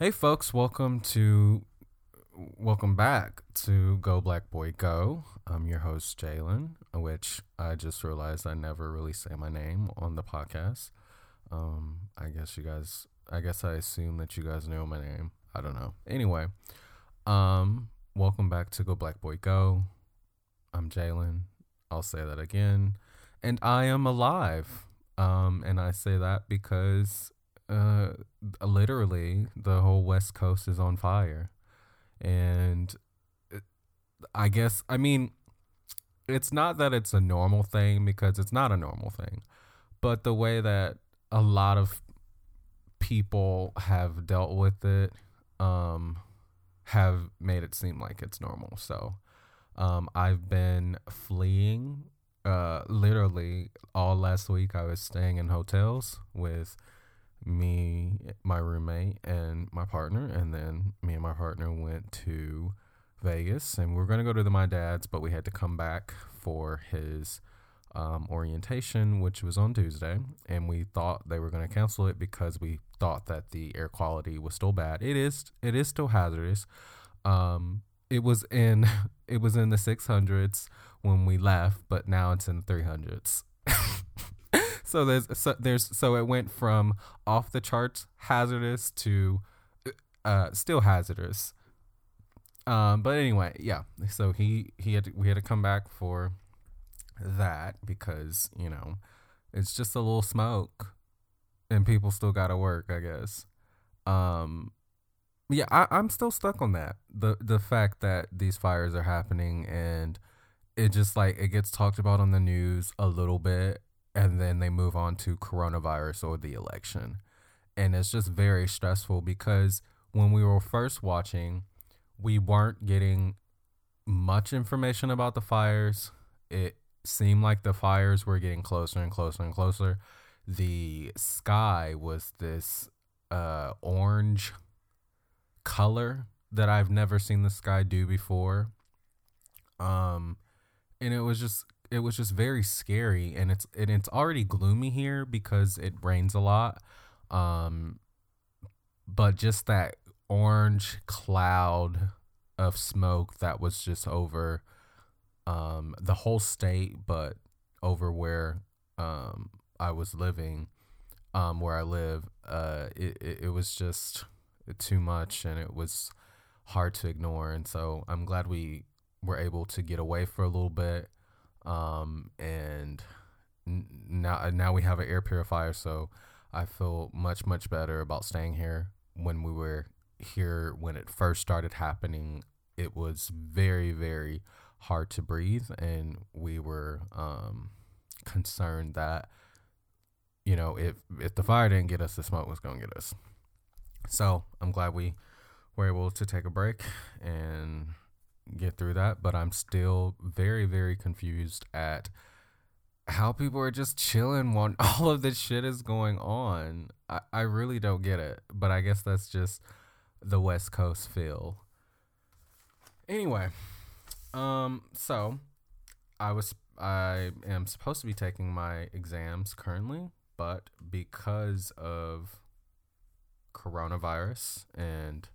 Hey folks, welcome to welcome back to Go Black Boy Go. I'm your host Jalen, which I just realized I never really say my name on the podcast. Um, I guess you guys I guess I assume that you guys know my name. I don't know. Anyway, um, welcome back to Go Black Boy Go. I'm Jalen. I'll say that again. And I am alive. Um, and I say that because uh, literally the whole West Coast is on fire, and I guess I mean it's not that it's a normal thing because it's not a normal thing, but the way that a lot of people have dealt with it um, have made it seem like it's normal. So um, I've been fleeing. Uh, literally all last week, I was staying in hotels with me, my roommate, and my partner, and then me and my partner went to Vegas, and we were gonna go to the, my dad's, but we had to come back for his um, orientation, which was on Tuesday, and we thought they were gonna cancel it because we thought that the air quality was still bad. It is, it is still hazardous. Um, it was in, it was in the six hundreds when we left, but now it's in the three hundreds. So there's so there's so it went from off the charts hazardous to uh still hazardous. Um, but anyway, yeah. So he he had we had to come back for that because you know it's just a little smoke, and people still got to work. I guess. Um, yeah, I, I'm still stuck on that. the The fact that these fires are happening and it just like it gets talked about on the news a little bit and then they move on to coronavirus or the election. And it's just very stressful because when we were first watching, we weren't getting much information about the fires. It seemed like the fires were getting closer and closer and closer. The sky was this uh, orange color that I've never seen the sky do before. Um, and it was just it was just very scary and it's and it's already gloomy here because it rains a lot um but just that orange cloud of smoke that was just over um the whole state but over where um I was living um where I live uh it, it, it was just too much and it was hard to ignore and so I'm glad we were able to get away for a little bit um, and now now we have an air purifier, so I feel much much better about staying here. When we were here when it first started happening, it was very very hard to breathe, and we were um, concerned that you know if if the fire didn't get us, the smoke was gonna get us. So I'm glad we were able to take a break and get through that, but I'm still very, very confused at how people are just chilling when all of this shit is going on. I, I really don't get it, but I guess that's just the West Coast feel. Anyway, um, so I was I am supposed to be taking my exams currently, but because of coronavirus and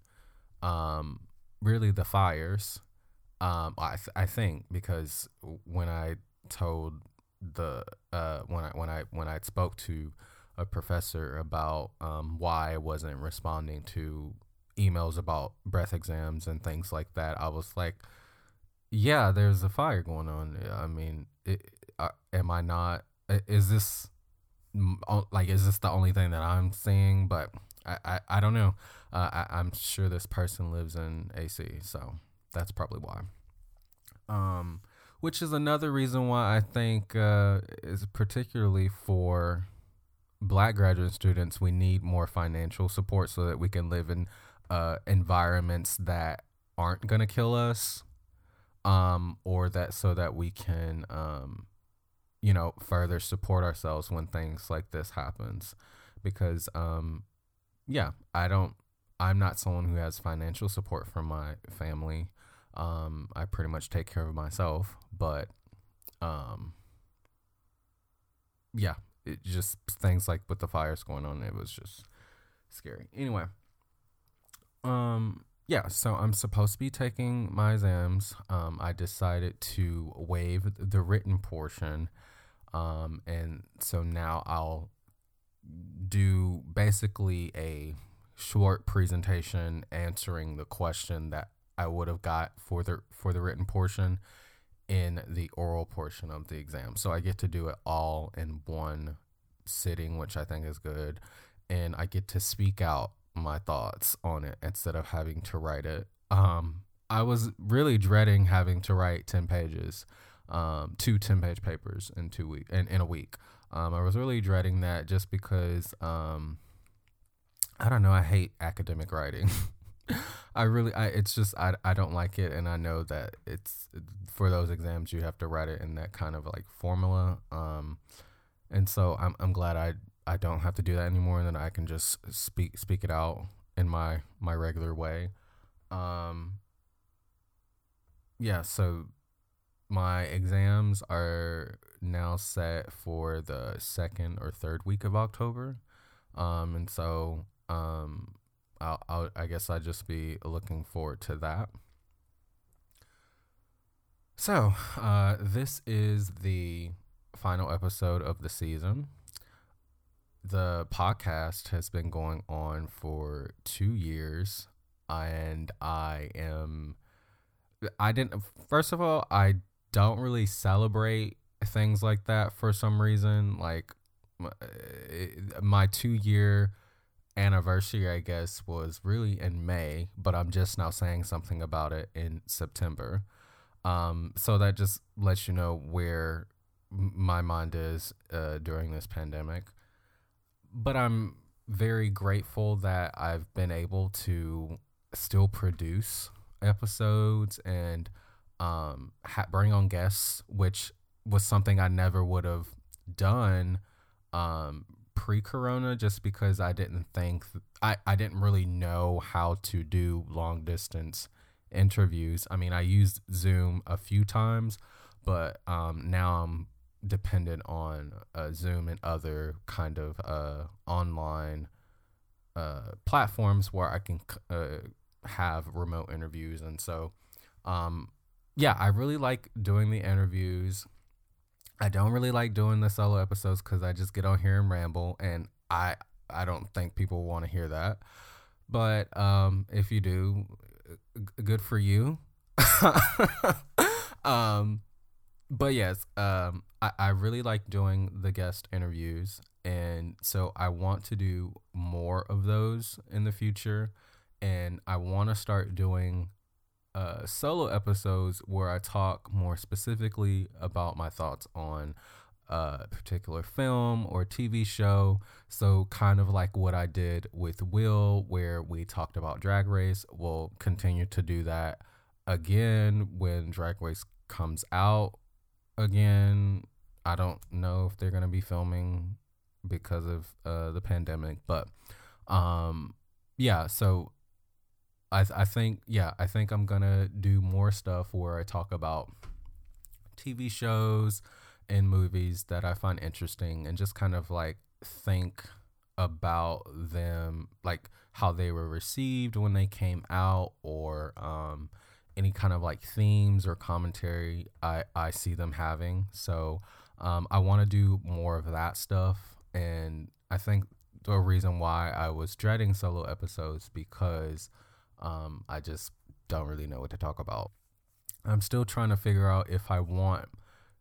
um really the fires um, I th- I think because when I told the uh when I when I when I spoke to a professor about um why I wasn't responding to emails about breadth exams and things like that, I was like, yeah, there's a fire going on. I mean, it, am I not? Is this like is this the only thing that I'm seeing? But I I, I don't know. Uh, I, I'm sure this person lives in AC, so that's probably why. Um, which is another reason why I think uh, is particularly for black graduate students, we need more financial support so that we can live in uh, environments that aren't gonna kill us, um, or that so that we can, um, you know, further support ourselves when things like this happens. Because, um, yeah, I don't. I'm not someone who has financial support from my family. Um, I pretty much take care of myself, but um, yeah, it just things like with the fires going on, it was just scary. Anyway, um, yeah, so I'm supposed to be taking my exams. Um, I decided to waive the written portion. Um, and so now I'll do basically a short presentation answering the question that I would have got for the for the written portion in the oral portion of the exam. So I get to do it all in one sitting, which I think is good, and I get to speak out my thoughts on it instead of having to write it. Um, I was really dreading having to write 10 pages, um, two 10 page papers in two week in, in a week. Um, I was really dreading that just because, um, I don't know, I hate academic writing. I really, I, it's just, I, I don't like it. And I know that it's for those exams, you have to write it in that kind of like formula. Um, and so I'm, I'm glad I I don't have to do that anymore, and then I can just speak speak it out in my my regular way. Um, yeah, so my exams are now set for the second or third week of October, um, and so um, I'll, I'll I guess I just be looking forward to that. So, uh, this is the final episode of the season the podcast has been going on for two years, and I am. I didn't. First of all, I don't really celebrate things like that for some reason. Like my two year anniversary, I guess, was really in May, but I'm just now saying something about it in September. Um, so that just lets you know where my mind is uh, during this pandemic but I'm very grateful that I've been able to still produce episodes and um, ha- bring on guests, which was something I never would have done um, pre-corona just because I didn't think I, I didn't really know how to do long distance interviews. I mean, I used Zoom a few times, but um, now I'm dependent on uh, Zoom and other kind of uh, online uh, platforms where I can uh, have remote interviews. And so, um, yeah, I really like doing the interviews. I don't really like doing the solo episodes because I just get on here and ramble, and I I don't think people want to hear that. But um, if you do, good for you. um, but yes, um, I, I really like doing the guest interviews. And so I want to do more of those in the future. And I want to start doing uh, solo episodes where I talk more specifically about my thoughts on a particular film or TV show. So, kind of like what I did with Will, where we talked about Drag Race. We'll continue to do that again when Drag Race comes out again I don't know if they're gonna be filming because of uh, the pandemic, but um, yeah. So I th- I think yeah I think I'm gonna do more stuff where I talk about TV shows and movies that I find interesting and just kind of like think about them like how they were received when they came out or um, any kind of like themes or commentary I, I see them having. So um, I want to do more of that stuff, and I think the reason why I was dreading solo episodes because um, I just don't really know what to talk about. I'm still trying to figure out if I want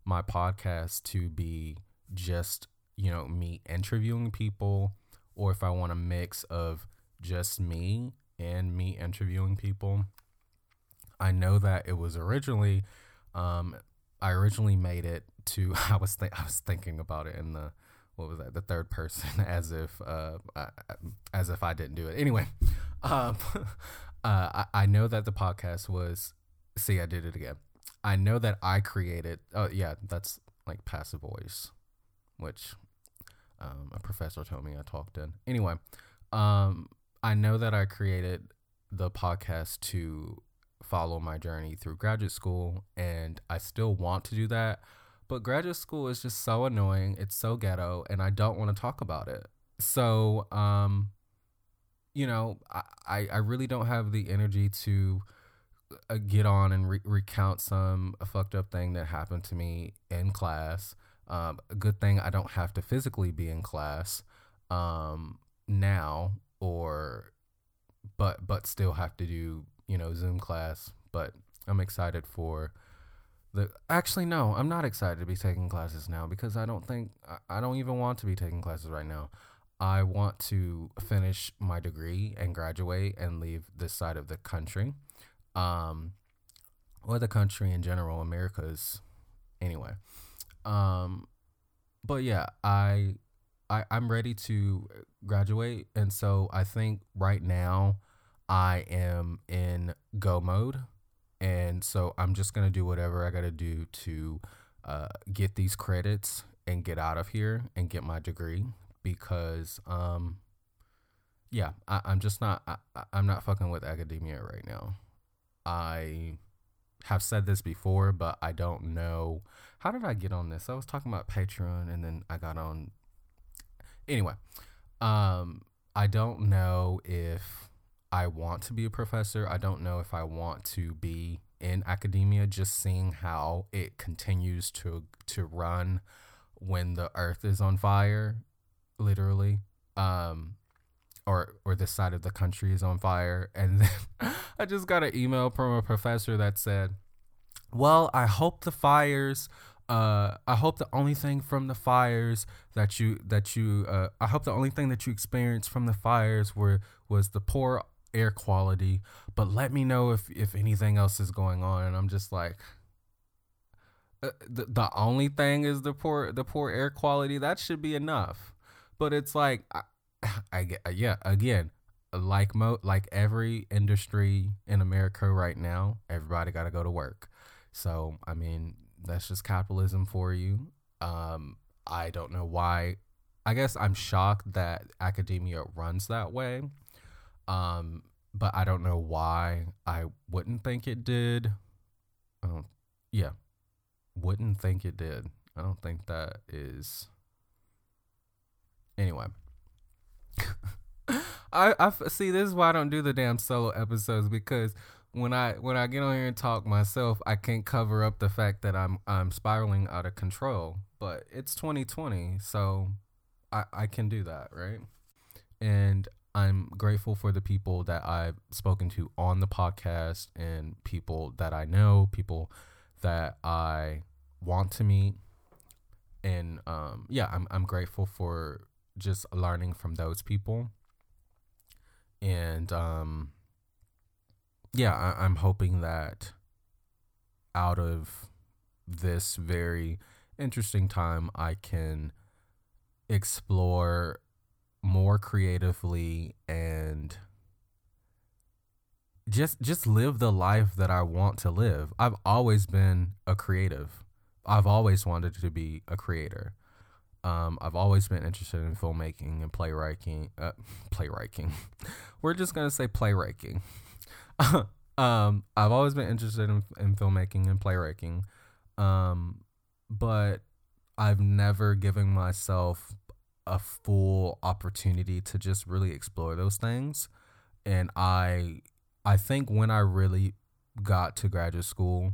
my podcast to be just you know me interviewing people, or if I want a mix of just me and me interviewing people. I know that it was originally, um, I originally made it to I was th- I was thinking about it in the what was that the third person as if uh, as if I didn't do it anyway. Um, uh, I, I know that the podcast was see I did it again. I know that I created. Oh yeah, that's like passive voice, which um, a professor told me I talked in. Anyway, um, I know that I created the podcast to follow my journey through graduate school, and I still want to do that. But graduate school is just so annoying. It's so ghetto, and I don't want to talk about it. So, um, you know, I, I really don't have the energy to uh, get on and re- recount some a fucked up thing that happened to me in class. Um, a good thing I don't have to physically be in class um, now, or but but still have to do you know Zoom class. But I'm excited for the. Actually, no, I'm not excited to be taking classes now because I don't think I, I don't even want to be taking classes right now. I want to finish my degree and graduate and leave this side of the country, um, or the country in general. America's anyway. Um, but yeah, I, I I'm ready to graduate, and so I think right now I am in go mode, and so I'm just gonna do whatever I gotta do to uh, get these credits and get out of here and get my degree because um yeah I, i'm just not I, i'm not fucking with academia right now. I have said this before but i don't know. How did i get on this? I was talking about patreon and then i got on anyway um i don't know if i want to be a professor. I don't know if i want to be in academia just seeing how it continues to to run when the earth is on fire literally um or or this side of the country is on fire and then i just got an email from a professor that said well i hope the fires uh, I hope the only thing from the fires that you that you uh, I hope the only thing that you experienced from the fires were was the poor air quality. But let me know if if anything else is going on. And I'm just like, uh, the the only thing is the poor the poor air quality. That should be enough. But it's like, I, I get, yeah, again, like mo, like every industry in America right now, everybody got to go to work. So, I mean, that's just capitalism for you. Um, I don't know why. I guess I'm shocked that academia runs that way. Um, but I don't know why I wouldn't think it did. Um, yeah, wouldn't think it did. I don't think that is Anyway. I, I see this is why I don't do the damn solo episodes because when I when I get on here and talk myself, I can't cover up the fact that I'm I'm spiraling out of control. But it's 2020, so I I can do that, right? And I'm grateful for the people that I've spoken to on the podcast and people that I know, people that I want to meet. And um yeah, I'm I'm grateful for just learning from those people. And um, yeah, I, I'm hoping that out of this very interesting time, I can explore more creatively and just just live the life that I want to live. I've always been a creative. I've always wanted to be a creator. Um, I've always been interested in filmmaking and playwriting. Uh, playwriting. We're just gonna say playwriting. um, I've always been interested in, in filmmaking and playwriting, um, but I've never given myself a full opportunity to just really explore those things. And I, I think when I really got to graduate school,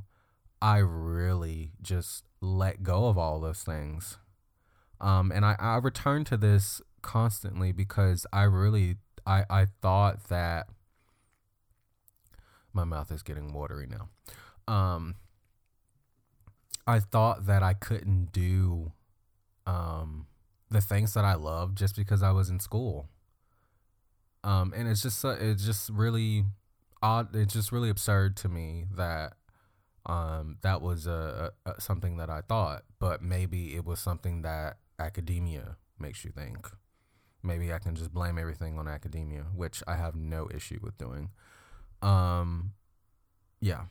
I really just let go of all those things um, and I, I return to this constantly because I really I, I thought that my mouth is getting watery now. Um, I thought that I couldn't do um, the things that I love just because I was in school. Um, and it's just it's just really odd. It's just really absurd to me that um, that was a, a, something that I thought, but maybe it was something that academia makes you think. Maybe I can just blame everything on academia, which I have no issue with doing. Um, yeah.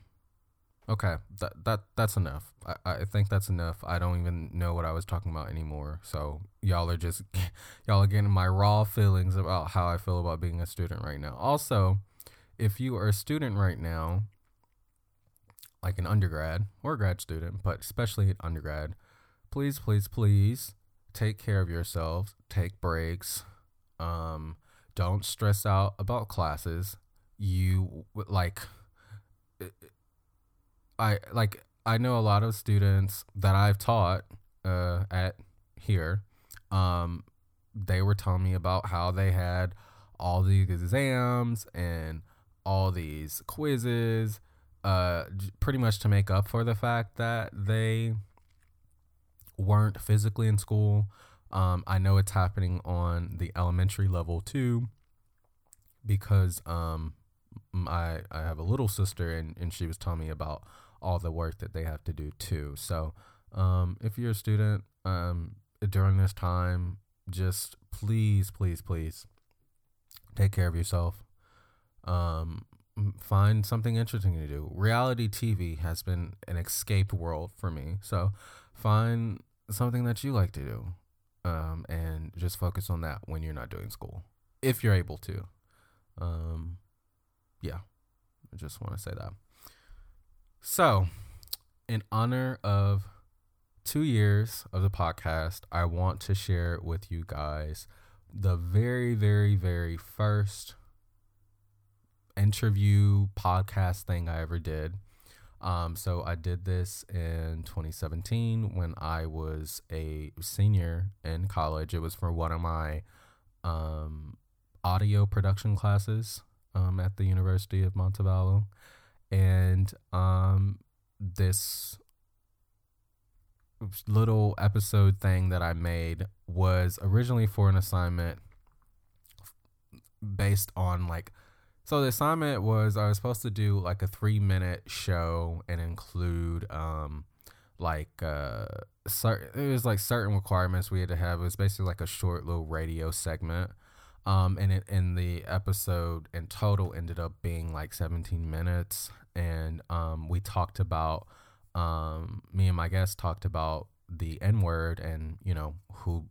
Okay, that that that's enough. I, I think that's enough. I don't even know what I was talking about anymore. So y'all are just y'all are getting my raw feelings about how I feel about being a student right now. Also, if you are a student right now, like an undergrad or grad student, but especially an undergrad, please, please, please take care of yourselves, take breaks. Um, don't stress out about classes. You like I like I know a lot of students that I've taught uh, at here. Um, they were telling me about how they had all these exams and all these quizzes, uh, pretty much to make up for the fact that they weren't physically in school. Um, I know it's happening on the elementary level too, because um, I I have a little sister and, and she was telling me about all the work that they have to do too. So um, if you're a student um, during this time, just please, please, please take care of yourself. Um, find something interesting to do. Reality TV has been an escape world for me. So find something that you like to do um, and just focus on that when you're not doing school, if you're able to. Um, yeah, I just want to say that. So, in honor of two years of the podcast, I want to share with you guys the very, very, very first interview podcast thing I ever did. Um, so I did this in 2017 when I was a senior in college. It was for one of my um, audio production classes um, at the University of Montevallo. And um, this little episode thing that I made was originally for an assignment based on like so the assignment was I was supposed to do like a three minute show and include um like uh certain it was like certain requirements we had to have. It was basically like a short little radio segment. Um and it in the episode in total ended up being like 17 minutes and um we talked about um me and my guest talked about the N word and you know who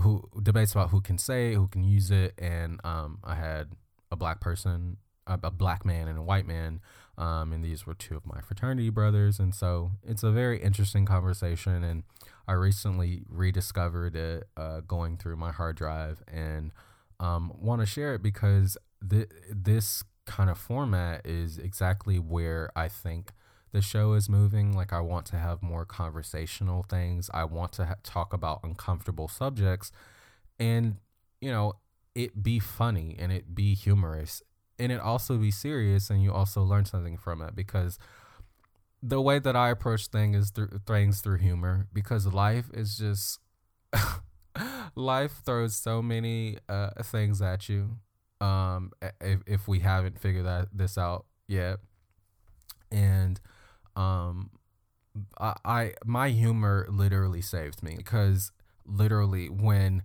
who debates about who can say it, who can use it and um I had a black person, a, a black man, and a white man. Um, and these were two of my fraternity brothers. And so it's a very interesting conversation. And I recently rediscovered it uh, going through my hard drive and um, want to share it because th- this kind of format is exactly where I think the show is moving. Like, I want to have more conversational things, I want to ha- talk about uncomfortable subjects. And, you know, it be funny and it be humorous. And it also be serious and you also learn something from it because the way that I approach things is through things through humor because life is just life throws so many uh, things at you um if, if we haven't figured that this out yet. And um I, I my humor literally saved me because literally when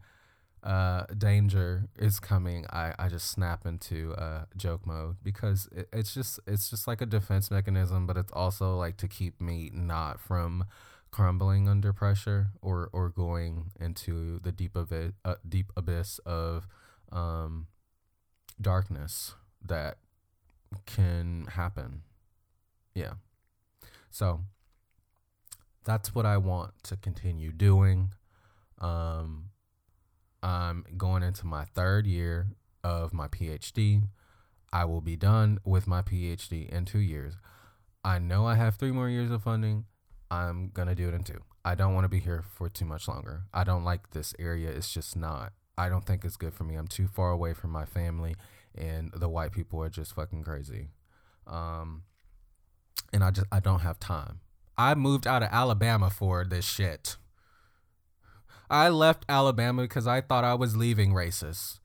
uh, danger is coming, I, I just snap into uh, joke mode because it, it's just it's just like a defense mechanism, but it's also like to keep me not from crumbling under pressure or or going into the deep of it uh, deep abyss of um, darkness that can happen. Yeah. So that's what I want to continue doing. Um, I'm going into my third year of my PhD. I will be done with my PhD in two years. I know I have three more years of funding. I'm going to do it in two. I don't want to be here for too much longer. I don't like this area. It's just not. I don't think it's good for me. I'm too far away from my family, and the white people are just fucking crazy. Um, and I just I don't have time. I moved out of Alabama for this shit. I left Alabama because I thought I was leaving racist.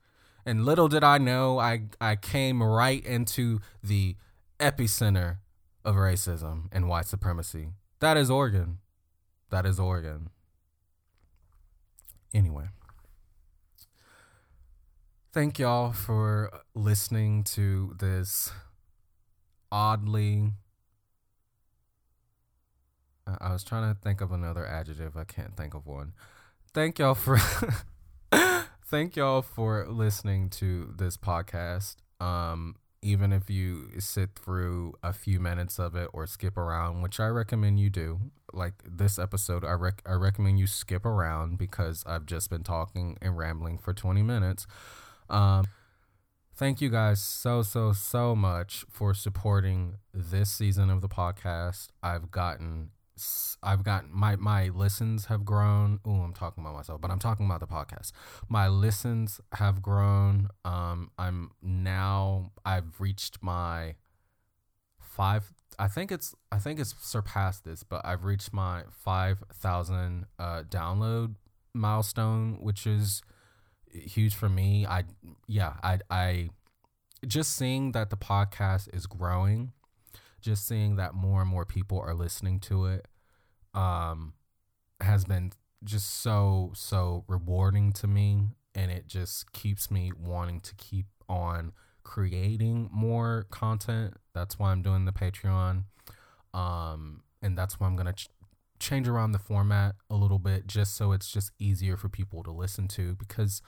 And little did I know, I, I came right into the epicenter of racism and white supremacy. That is Oregon. That is Oregon. Anyway, thank y'all for listening to this oddly. I was trying to think of another adjective. I can't think of one thank y'all for thank y'all for listening to this podcast. Um, even if you sit through a few minutes of it or skip around, which I recommend you do. Like this episode, I rec- I recommend you skip around because I've just been talking and rambling for 20 minutes. Um, thank you guys so so so much for supporting this season of the podcast. I've gotten I've got my my listens have grown. Oh, I'm talking about myself, but I'm talking about the podcast. My listens have grown. Um, I'm now I've reached my five. I think it's I think it's surpassed this, but I've reached my five thousand uh, download milestone, which is huge for me. I yeah I I just seeing that the podcast is growing just seeing that more and more people are listening to it um, has been just so so rewarding to me and it just keeps me wanting to keep on creating more content. That's why i'm doing the patreon um, and that's why i'm gonna ch- change around the format a little bit just so it's just easier for people to listen to because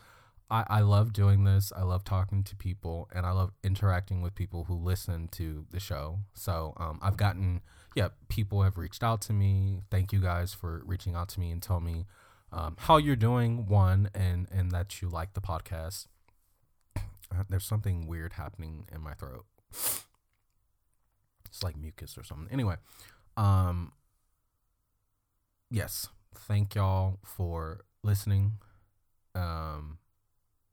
I, I love doing this. I love talking to people and I love interacting with people who listen to the show. So um, I've gotten, yeah, people have reached out to me. Thank you guys for reaching out to me and tell me um, how you're doing, one, and, and that you like the podcast. Uh, there's something weird happening in my throat. It's like mucus or something. Anyway, um, yes, thank y'all for listening. Um,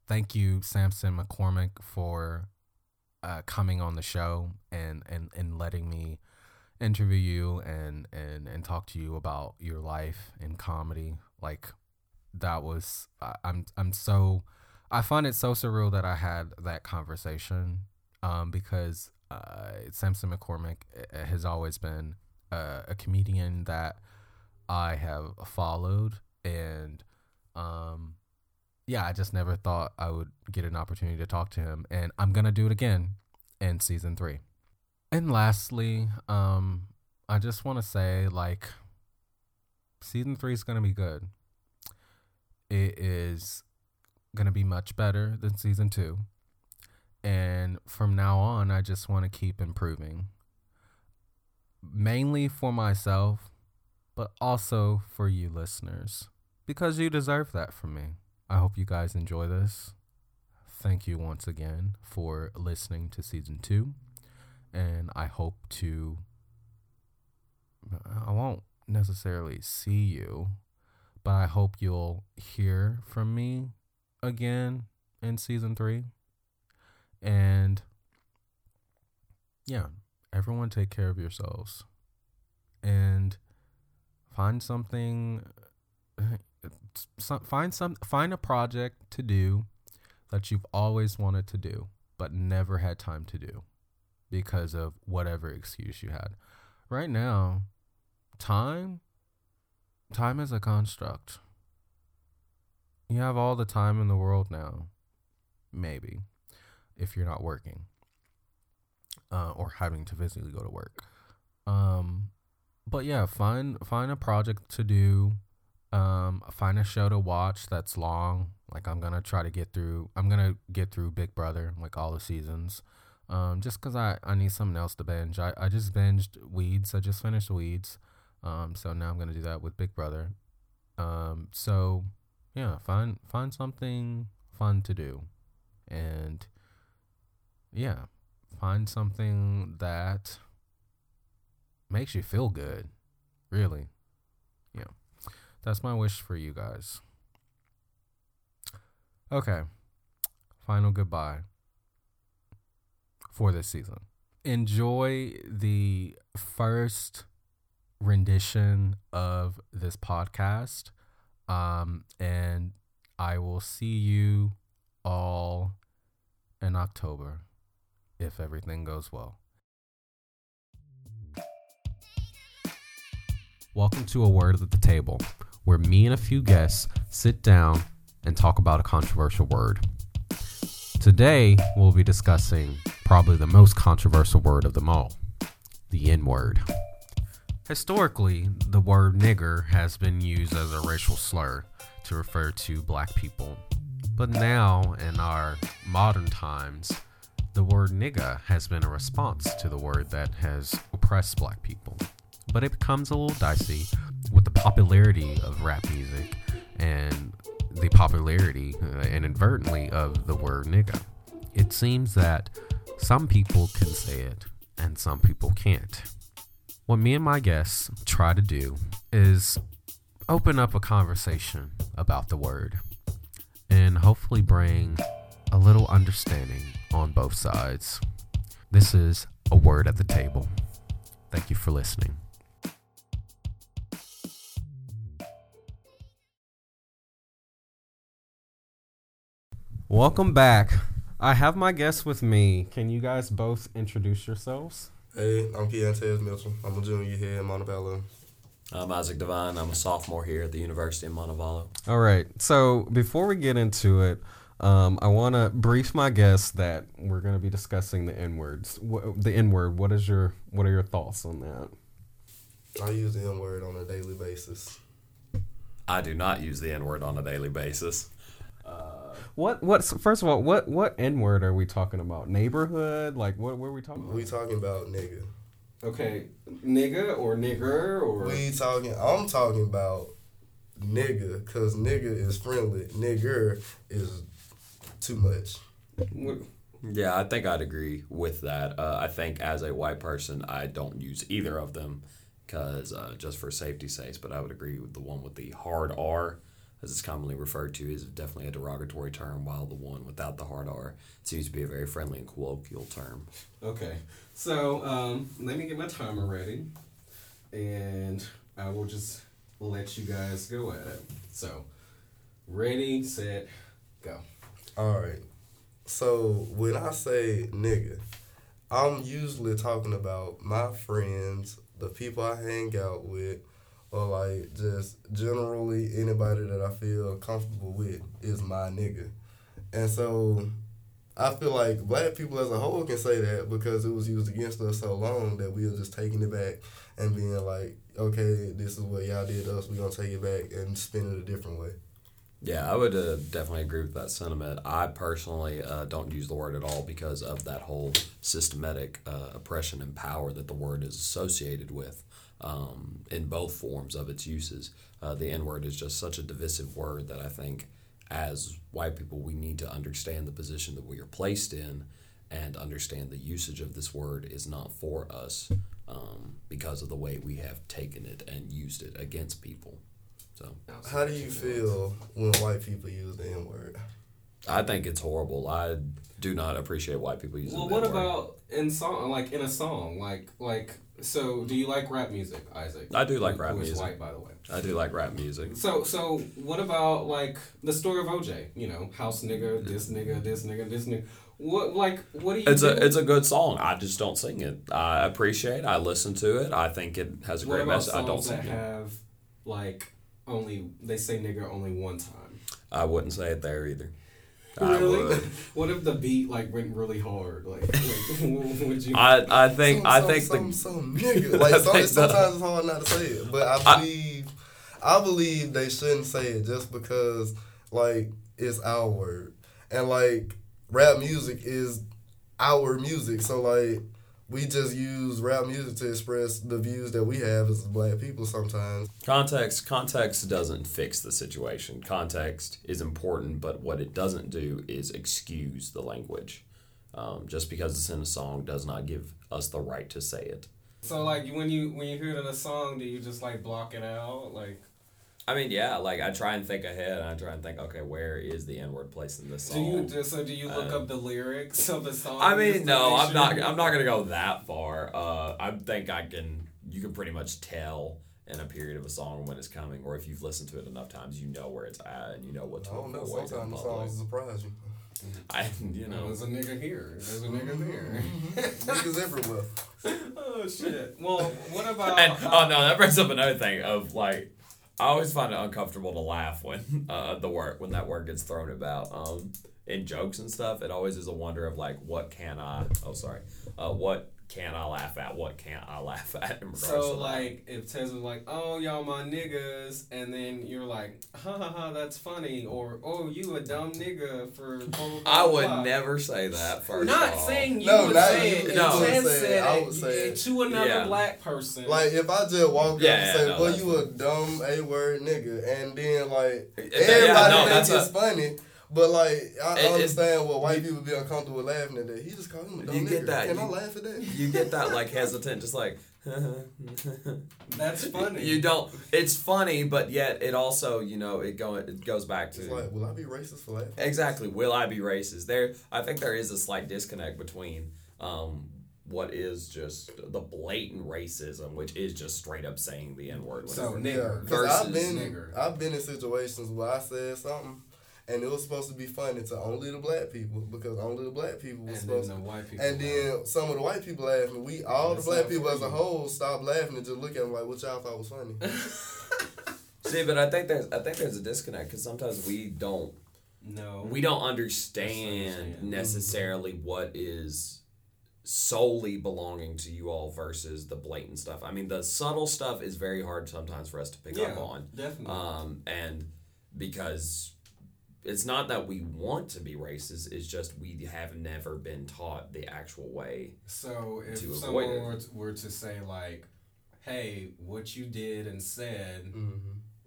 thank you, Samson McCormick, for uh, coming on the show and, and, and letting me interview you and, and, and talk to you about your life in comedy. Like that was, I, I'm, I'm so, I find it so surreal that I had that conversation um, because uh, Samson McCormick uh, has always been uh, a comedian that I have followed and um, yeah, I just never thought I would get an opportunity to talk to him, and I'm gonna do it again in season three. And lastly, um, I just want to say like, season three is gonna be good. It is gonna be much better than season two, and from now on, I just want to keep improving. Mainly for myself, but also for you listeners, because you deserve that from me. I hope you guys enjoy this. Thank you once again for listening to season two. And I hope to, I won't necessarily see you, but I hope you'll hear from me again in season three. And yeah, everyone take care of yourselves and find something some, find some find a project to do that you've always wanted to do but never had time to do because of whatever excuse you had. Right now, time time is a construct. You have all the time in the world now. Maybe if you're not working uh, or having to physically go to work. Um, but yeah, find find a project to do um, find a show to watch that's long. Like I'm gonna try to get through. I'm gonna get through Big Brother, like all the seasons. Um, just cause I I need something else to binge. I I just binged Weeds. I just finished Weeds. Um, so now I'm gonna do that with Big Brother. Um, so yeah, find find something fun to do, and yeah, find something that makes you feel good. Really. That's my wish for you guys. Okay. Final goodbye for this season. Enjoy the first rendition of this podcast. Um, and I will see you all in October if everything goes well. Welcome to A Word at the Table where me and a few guests sit down and talk about a controversial word. Today, we'll be discussing probably the most controversial word of them all the N word. Historically, the word nigger has been used as a racial slur to refer to black people. But now, in our modern times, the word nigga has been a response to the word that has oppressed black people. But it becomes a little dicey with the popularity of rap music and the popularity uh, inadvertently of the word nigga. It seems that some people can say it and some people can't. What me and my guests try to do is open up a conversation about the word and hopefully bring a little understanding on both sides. This is a word at the table. Thank you for listening. Welcome back. I have my guests with me. Can you guys both introduce yourselves? Hey, I'm Keontae Mitchell. I'm a junior here in Montevallo. I'm Isaac Devine. I'm a sophomore here at the University of Montevallo. All right. So before we get into it, um, I want to brief my guests that we're going to be discussing the N words. The N word. What is your What are your thoughts on that? I use the N word on a daily basis. I do not use the N word on a daily basis. What what's First of all, what what N word are we talking about? Neighborhood? Like what? What are we talking about? We talking about nigga. Okay, nigga or nigger or We talking. I'm talking about nigga, cause nigga is friendly. Nigger is too much. What- Yeah, I think I'd agree with that. Uh, I think as a white person, I don't use either of them because uh, just for safety's sakes. But I would agree with the one with the hard R, as it's commonly referred to, is definitely a derogatory term, while the one without the hard R seems to be a very friendly and colloquial term. Okay, so um, let me get my timer ready, and I will just let you guys go at it. So, ready, set, go. All right. So when I say nigga, I'm usually talking about my friends, the people I hang out with, or like just generally anybody that I feel comfortable with is my nigga. And so I feel like black people as a whole can say that because it was used against us so long that we are just taking it back and being like, okay, this is what y'all did to us, we're gonna take it back and spin it a different way. Yeah, I would uh, definitely agree with that sentiment. I personally uh, don't use the word at all because of that whole systematic uh, oppression and power that the word is associated with um, in both forms of its uses. Uh, the N word is just such a divisive word that I think as white people we need to understand the position that we are placed in and understand the usage of this word is not for us um, because of the way we have taken it and used it against people. So. How do you feel when white people use the N word? I think it's horrible. I do not appreciate white people using. Well, what word. about in song? Like in a song, like like. So, do you like rap music, Isaac? I do like Who- rap who music. white, by the way. I do like rap music. So, so what about like the story of OJ? You know, house nigga, this nigga, this nigga, this nigga. What like what do you? It's do? a it's a good song. I just don't sing it. I appreciate. it. I listen to it. I think it has a what great message. I don't sing that it. have like only they say nigga only one time? I wouldn't say it there either. I Really? would. What if the beat like went really hard? Like, like would you? I I think Some- I some- think some, the some nigga. Like some, think the- sometimes it's hard not to say it, but I I- believe I believe they shouldn't say it just because like it's our word and like rap music is our music. So like we just use rap music to express the views that we have as black people sometimes. Context context doesn't fix the situation. Context is important, but what it doesn't do is excuse the language. Um, just because it's in a song does not give us the right to say it. so like when you when you hear it in a song, do you just like block it out? Like, I mean, yeah, like I try and think ahead, and I try and think, okay, where is the N word placed in this song? do song? you just so do you look Uh, up the lyrics of the song? I mean, no, I'm not. I'm not gonna go that far. Uh, I think I can. You can pretty much tell in a period of a song when it's coming, or if you've listened to it enough times, you know where it's at, and you know what to I don't know. Sometimes the songs surprise you. I, you know, There's a nigga here. There's a nigga there. Niggas everywhere. oh shit. Well, what about? and oh no, that brings up another thing of like. I always find it uncomfortable to laugh when uh, the word when that word gets thrown about um, in jokes and stuff. It always is a wonder of like, what can I? Oh, sorry, uh, what can I laugh at? What can't I laugh at? In regards to So that? like, if Tez was like, "Oh, y'all my niggas," and then you're like, "Ha ha ha, that's funny," or "Oh, you a dumb nigga for." Blah, blah, blah, I would never say that first. Not off. saying you No, would not say you. it. No. Tez I would say said it. I would say it. to another Yeah. black person. Like if I just walk Yeah, up and say, no, "Well, you a dumb a word nigga," and then like Yeah, everybody no, think that's it's a- funny, but like I It- understand what white people be uncomfortable laughing at that. He just called him a dumb You nigga. get that. Can I You- laugh at that? you get that like hesitant, just like. That's funny. You don't. It's funny, but yet it also, you know, it go it goes back to It's like, will I be racist for laughing? exactly. Will I be racist? There, I think there is a slight disconnect between um, what is just the blatant racism, which is just straight up saying the n word. So Yeah, nigger because I've versus been nigger. I've been in situations where I said something. And it was supposed to be funny to only the black people because only the black people and was then supposed the to white people. And then some of the white people laughing. We all the black not people as a whole stopped laughing and just look at them like, "What y'all thought was funny?" See, but I think there's I think there's a disconnect because sometimes we don't no, we don't understand necessarily what is solely belonging to you all versus the blatant stuff. I mean, the subtle stuff is very hard sometimes for us to pick yeah, up on. definitely. Um, and because it's not that we want to be racist, it's just we have never been taught the actual way. So if to avoid someone it. were to, were to say like, "Hey, what you did and said hmm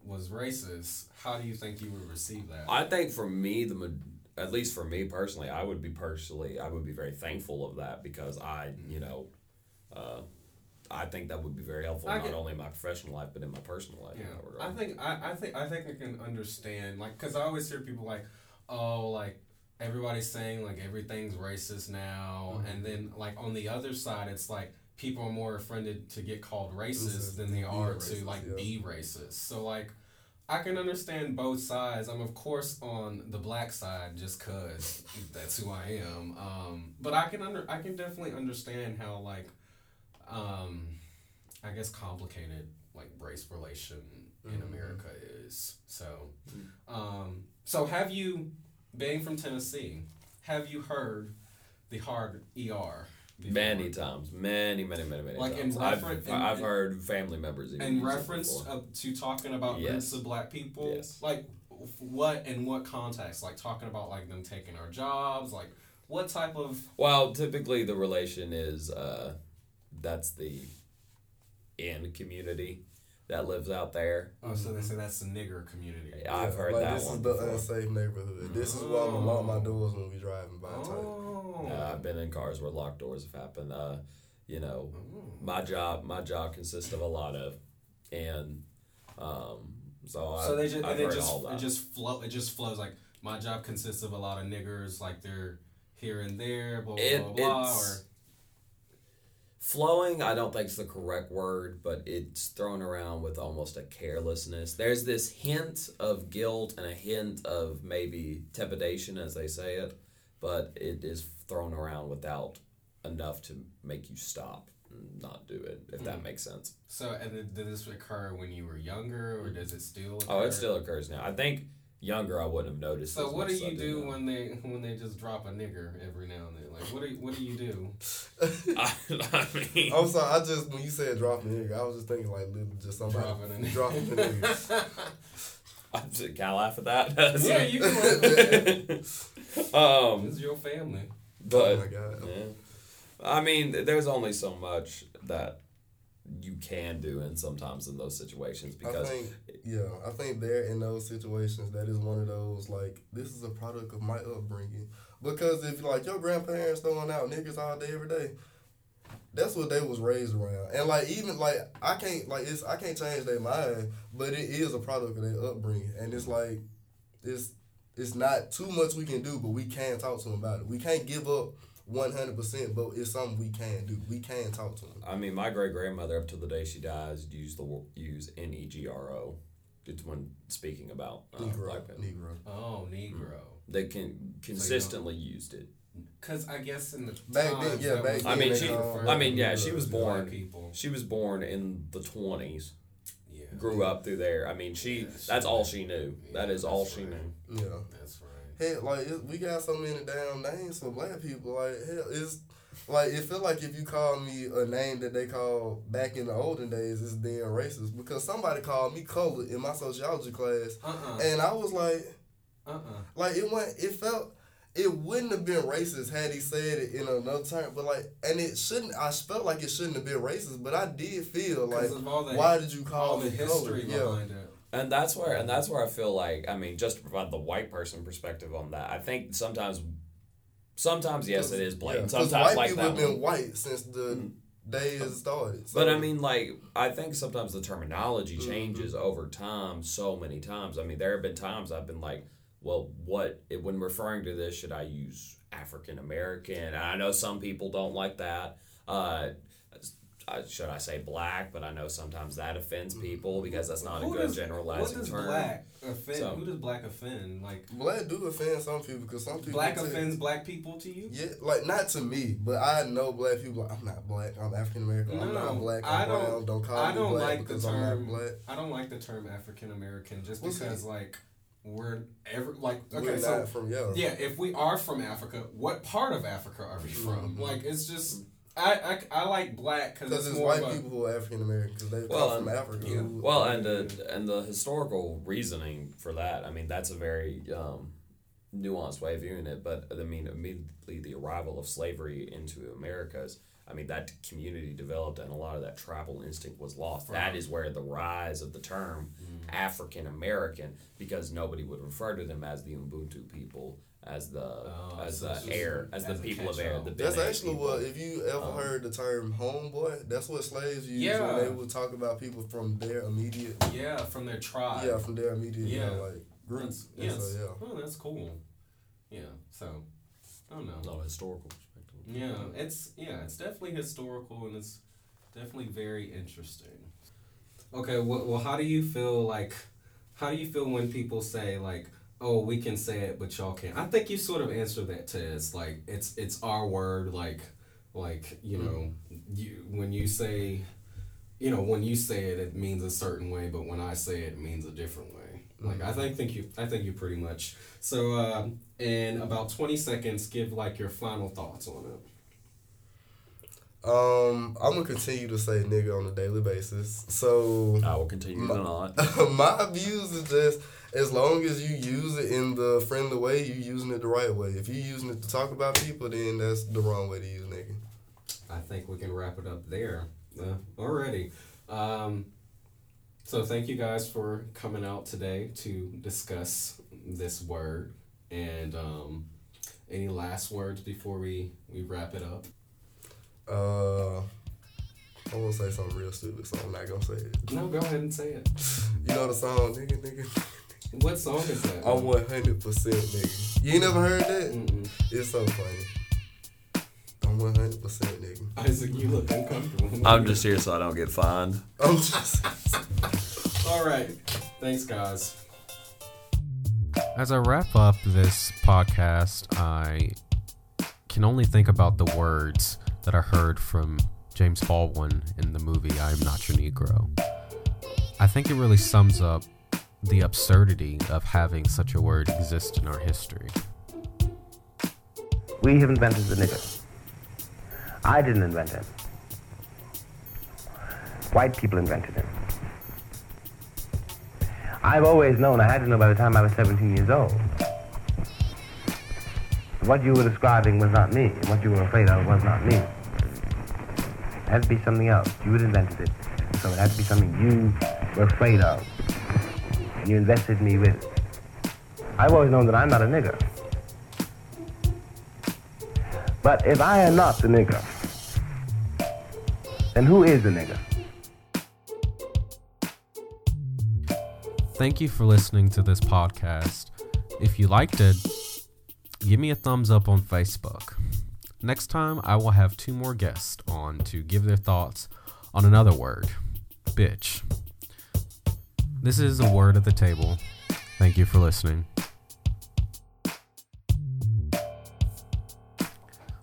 was racist," how do you think you would receive that? I think for me, the at least for me personally, I would be personally, I would be very thankful of that because I, you know, uh, I think that would be very helpful I not get- only in my professional life but in my personal life. yeah, that. I think I, I think I think I can understand like because I always hear people like, "Oh, like." Everybody's saying like everything's racist now, Mhm. and then like on the other side, it's like people are more offended to get called racist Racist than they are being to like yeah. be racist. So like, I can understand both sides. I'm of course on the black side just cause that's who I am. Um, but I can under I can definitely understand how like, um, I guess complicated like race relation in Mhm. America is. So, um, so have you, being from Tennessee, have you heard the hard ER? before? Many times, many, many, many, many Like in times. I've, in- I've heard family members even in reference to talking about Yes. groups of black people Yes. like what in what context like talking about like them taking our jobs like what type of Well, typically the relation is uh, that's the in community that lives out there. oh so they say that's the nigger community I've heard like, that this one is the before. unsafe neighborhood. This is why I'm gonna lock my doors when we driving by. Type. oh, Uh, I've been in cars where locked doors have happened. Uh, you know, Oh. my job my job consists of a lot of, and um, so so I, they just I've and it heard just all that. it just flow it just flows like my job consists of a lot of niggers like they're here and there blah blah It- blah, blah it's- or Flowing, I don't think is the correct word, but it's thrown around with almost a carelessness. There's this hint of guilt and a hint of maybe trepidation, as they say it, but it is thrown around without enough to make you stop and not do it, if that Mm. makes sense. so and did this occur when you were younger or does it still Oh, it still occurs now. I think younger I wouldn't have noticed. So as what much do you do now. when they when they just drop a nigger every now and then? Like what do you, what do you do? I, I mean, I'm sorry. I just when you said dropping nigga, I was just thinking like just somebody Dropping a nigga. dropping a nigga. I'm just, can I laugh at that? yeah, you can. um, This is your family. but oh my god. Yeah. I mean, there's only so much that you can do and sometimes in those situations I because think yeah, I think there in those situations that is one of those like this is a product of my upbringing. Because if like your grandparents throwing out niggas all day every day, that's what they was raised around. And like even like I can't like it's I can't change their mind, but it is a product of their upbringing. And it's like it's it's not too much we can do, but we can talk to them about it. We can't give up one hundred percent, but it's something we can do. We can talk to them. I mean, my great grandmother up to the day she dies used the wo- use N E G R O. It's when speaking about uh, Negro, black people. Negro. Oh, Negro. They can consistently used it. Because I guess in the Back then, yeah, back was I mean, she- I mean, yeah, she was born- people. She was born in the twenties, Yeah, grew up through there. I mean, she Yeah, that's she- all she knew. that Yeah, is all she right. knew. Yeah. that's right. Hell, like it, we got so many damn names for black people. Like hell, it's like it feel like if you call me a name that they call back in the olden days, it's damn racist because somebody called me colored in my sociology class, Uh-uh. and I was like, Uh-uh. like it went, it felt. It wouldn't have been racist had he said it in another term, but like, and it shouldn't. I felt like it shouldn't have been racist, but I did feel like, Because of all the why did you call all the me history colored? Yeah, it. And that's where and that's where I feel like I mean just to provide the white person perspective on that. I think sometimes sometimes yes it is blatant. Yeah, sometimes white like people that have been one. white since the day it started. So, But I mean, like, I think sometimes the terminology Mm-hmm. changes over time so many times. I mean, there have been times I've been like, well, what, when referring to this, should I use African American? I know some people don't like that. Uh, uh, should I say black? But I know sometimes that offends people because that's not a good does- generalizing What does term. black offend? So- Who does black offend? Like black do offend some people because some people black take- offends black people to you? Yeah, like not to me, but I know black people. Like, I'm not black. I'm African American. I'm not black. I I'm don't- brown. Don't call I don't black like the because term. I'm not black. I don't like the term African American just Well, see- because like we're ever like okay We're so not from yeah. yeah if we are from Africa what part of Africa are we from Mhm. like it's just I I, I like black because Because it's it's more white of a, people who are African American because they Well, come from and- Africa. yeah. Well, and the and the historical reasoning for that, I mean, that's a very um, nuanced way of viewing it. But I mean, immediately the arrival of slavery into Americas, I mean, that community developed, and a lot of that tribal instinct was lost. That is where the rise of the term African American, because nobody would refer to them as the Ubuntu people, as the Oh, as so the air, as, as the people of air. catch-all. The that's actually people. what. If you ever Um, heard the term homeboy, that's what slaves used Yeah. when they would talk about people from their immediate. yeah from their tribe Yeah, from their immediate. Yeah, Yeah. like groups. That's, yes So, yeah. oh that's cool yeah so I don't know not a historical perspective. Yeah, it's yeah, it's definitely historical and it's definitely very interesting. Okay, well, well, how do you feel like? How do you feel when people say like, "Oh, we can say it, but y'all can't"? I think you sort of answer that to it's like it's it's our word, like like you know, you when you say, you know, when you say it, it means a certain way, but when I say it, it means a different way. Like I think think you I think you pretty much. So uh, in about twenty seconds, give like your final thoughts on it. Um, I'm gonna continue to say nigga on a daily basis. So I will continue to not. my views is just as long as you use it in the friendly way, you using it the right way. If you using it to talk about people, then that's the wrong way to use nigga. I think we can wrap it up there. Uh, already. Um, so thank you guys for coming out today to discuss this word. And um, any last words before we, we wrap it up? Uh, I want to say something real stupid, so I'm not gonna say it. No, go ahead and say it. You know the song, nigga, nigga. What song is that? I'm 100 percent nigga. You ain't never heard that? Mm-mm. It's so funny. I'm 100 percent nigga. Isaac, you look uncomfortable. I'm just here so I don't get fined. I'm just. All right. Thanks, guys. As I wrap up this podcast, I can only think about the words that I heard from James Baldwin in the movie I Am Not Your Negro. I think it really sums up the absurdity of having such a word exist in our history. We have invented the nigger. I didn't invent him. White people invented him. I've always known, I had to know by the time I was 17 years old. What you were describing was not me, what you were afraid of was not me. It had to be something else. You had invented it, so it had to be something you were afraid of. You invested me with. I've always known that I'm not a nigger. But if I am not the nigger, then who is the nigger? Thank you for listening to this podcast. If you liked it, give me a thumbs up on Facebook. Next time, I will have two more guests on to give their thoughts on another word bitch. This is a word at the table. Thank you for listening.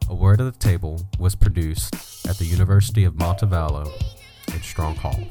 A Word at the Table was produced at the University of Montevallo in Strong Hall.